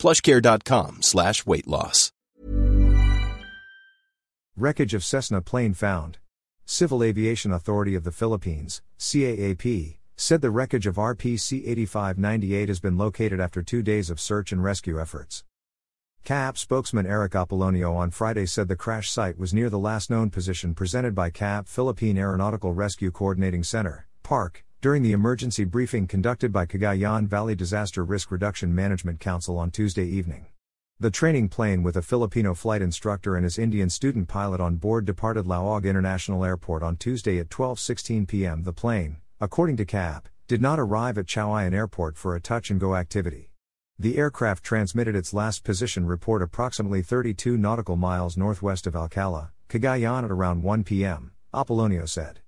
plushcare.com slash weight loss. Wreckage of Cessna plane found. Civil Aviation Authority of the Philippines, CAAP, said the wreckage of RPC 8598 has been located after two days of search and rescue efforts. CAAP spokesman Eric Apollonio on Friday said the crash site was near the last known position presented by CAAP Philippine Aeronautical Rescue Coordinating Center, PARC, during the emergency briefing conducted by Cagayan Valley Disaster Risk Reduction Management Council on Tuesday evening. The training plane with a Filipino flight instructor and his Indian student pilot on board departed Laoag International Airport on Tuesday at 12:16 p.m. The plane, according to CAAP, did not arrive at Cauayan Airport for a touch and go activity. The aircraft transmitted its last position report approximately 32 nautical miles northwest of Alcala, Cagayan at around 1 p.m., Apollonio said.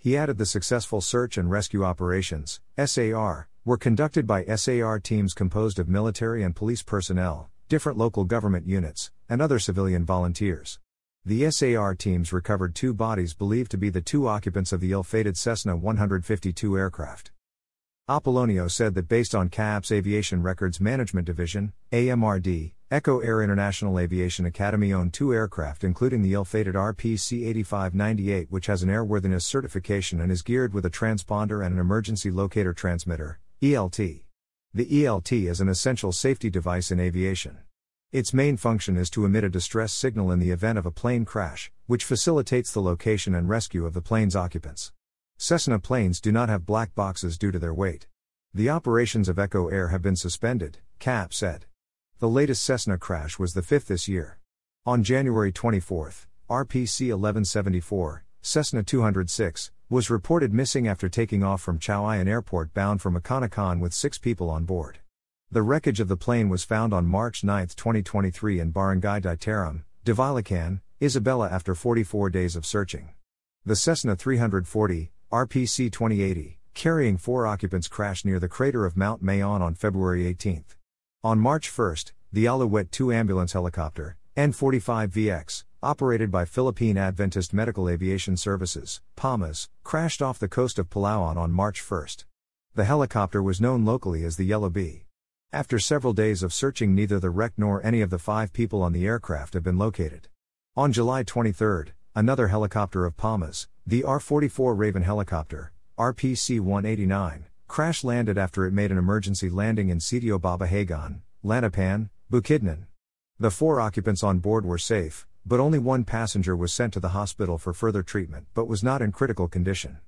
He added the successful search and rescue operations, SAR, were conducted by SAR teams composed of military and police personnel, different local government units, and other civilian volunteers. The SAR teams recovered two bodies believed to be the two occupants of the ill fated Cessna 152 aircraft. Apollonio said that based on CAAP's Aviation Records Management Division, AMRD, Echo Air International Aviation Academy owned two aircraft, including the ill fated RPC 8598, which has an airworthiness certification and is geared with a transponder and an emergency locator transmitter, ELT. The ELT is an essential safety device in aviation. Its main function is to emit a distress signal in the event of a plane crash, which facilitates the location and rescue of the plane's occupants. Cessna planes do not have black boxes due to their weight. The operations of Echo Air have been suspended, CAP said. The latest Cessna crash was the fifth this year. On January 24, RPC 1174, Cessna 206, was reported missing after taking off from Cauayan Airport bound for Maconacon with six people on board. The wreckage of the plane was found on March 9, 2023 in Barangay Ditaram, Divilacan, Isabela after 44 days of searching. The Cessna 340, RPC 2080, carrying four occupants crashed near the crater of Mount Mayon on February 18. On March 1, the Alouette 2 ambulance helicopter, N45VX, operated by Philippine Adventist Medical Aviation Services, PAMAS, crashed off the coast of Palawan on March 1. The helicopter was known locally as the Yellow Bee. After several days of searching, neither the wreck nor any of the five people on the aircraft have been located. On July 23, another helicopter of PAMAS, the R 44 Raven helicopter, RPC 189, crash landed after it made an emergency landing in Sitio Babahagan, Lantapan, Bukidnon. The four occupants on board were safe, but only one passenger was sent to the hospital for further treatment but was not in critical condition.